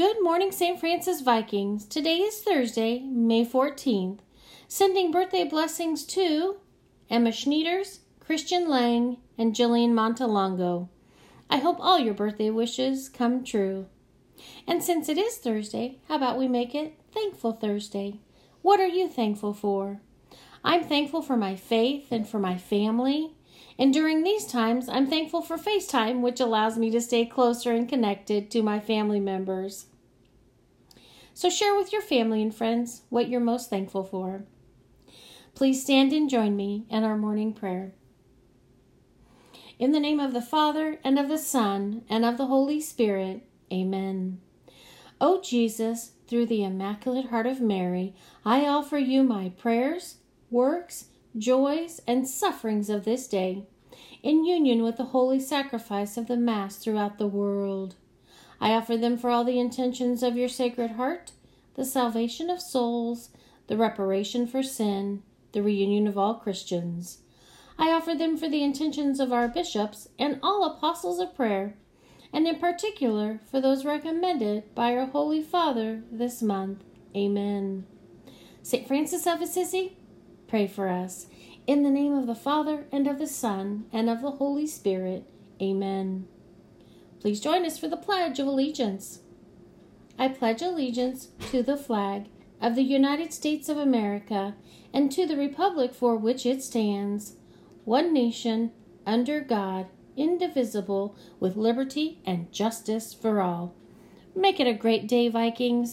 Good morning, St. Francis Vikings. Today is Thursday, May 14th. Sending birthday blessings to Emma Schneiders, Christian Lang, and Jillian Montalongo. I hope all your birthday wishes come true. And since it is Thursday, how about we make it Thankful Thursday? What are you thankful for? I'm thankful for my faith and for my family. And during these times, I'm thankful for FaceTime, which allows me to stay closer and connected to my family members. So share with your family and friends what you're most thankful for. Please stand and join me in our morning prayer. In the name of the Father, and of the Son, and of the Holy Spirit, amen. O Jesus, through the Immaculate Heart of Mary, I offer you my prayers, works, joys, and sufferings of this day, in union with the holy sacrifice of the Mass throughout the world. I offer them for all the intentions of your Sacred Heart, the salvation of souls, the reparation for sin, the reunion of all Christians. I offer them for the intentions of our bishops and all apostles of prayer, and in particular for those recommended by our Holy Father this month. Amen. St. Francis of Assisi, pray for us. In the name of the Father, and of the Son, and of the Holy Spirit. Amen. Please join us for the Pledge of Allegiance. I pledge allegiance to the flag of the United States of America and to the Republic for which it stands, one nation, under God, indivisible, with liberty and justice for all. Make it a great day, Vikings.